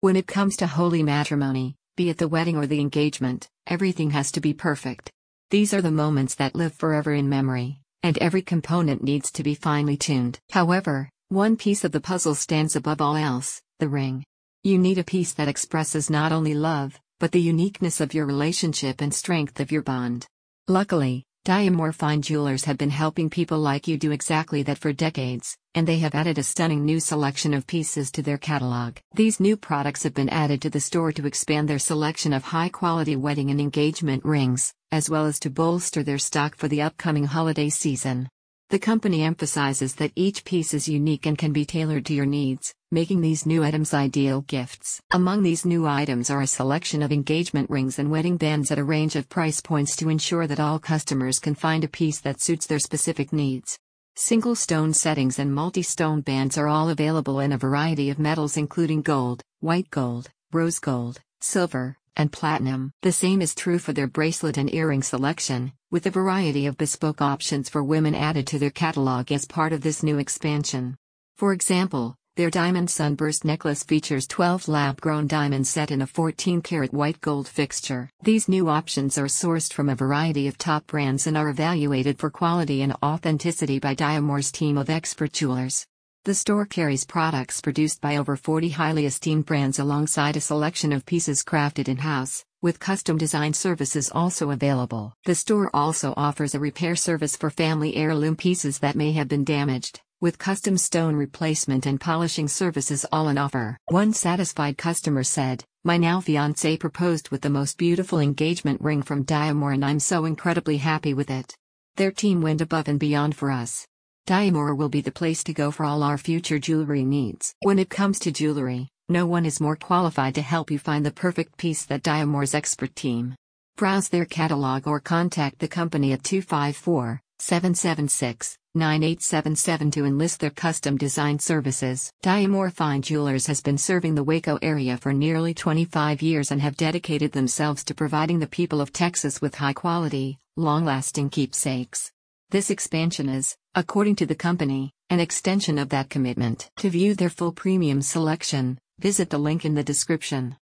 When it comes to holy matrimony, be it the wedding or the engagement, everything has to be perfect. These are the moments that live forever in memory, and every component needs to be finely tuned. However, one piece of the puzzle stands above all else the ring. You need a piece that expresses not only love, but the uniqueness of your relationship and strength of your bond. Luckily, Diamore Fine Jewelers have been helping people like you do exactly that for decades, and they have added a stunning new selection of pieces to their catalog. These new products have been added to the store to expand their selection of high quality wedding and engagement rings, as well as to bolster their stock for the upcoming holiday season. The company emphasizes that each piece is unique and can be tailored to your needs, making these new items ideal gifts. Among these new items are a selection of engagement rings and wedding bands at a range of price points to ensure that all customers can find a piece that suits their specific needs. Single stone settings and multi stone bands are all available in a variety of metals, including gold, white gold, rose gold, silver, and platinum. The same is true for their bracelet and earring selection, with a variety of bespoke options for women added to their catalog as part of this new expansion. For example, their diamond sunburst necklace features 12 lab grown diamonds set in a 14 karat white gold fixture. These new options are sourced from a variety of top brands and are evaluated for quality and authenticity by Diamore's team of expert jewelers. The store carries products produced by over 40 highly esteemed brands alongside a selection of pieces crafted in house, with custom design services also available. The store also offers a repair service for family heirloom pieces that may have been damaged, with custom stone replacement and polishing services all on offer. One satisfied customer said, My now fiance proposed with the most beautiful engagement ring from Diamore and I'm so incredibly happy with it. Their team went above and beyond for us. Diamore will be the place to go for all our future jewelry needs. When it comes to jewelry, no one is more qualified to help you find the perfect piece than Diamore's expert team. Browse their catalog or contact the company at 254 776 9877 to enlist their custom design services. Diamore Fine Jewelers has been serving the Waco area for nearly 25 years and have dedicated themselves to providing the people of Texas with high quality, long lasting keepsakes. This expansion is, according to the company, an extension of that commitment. To view their full premium selection, visit the link in the description.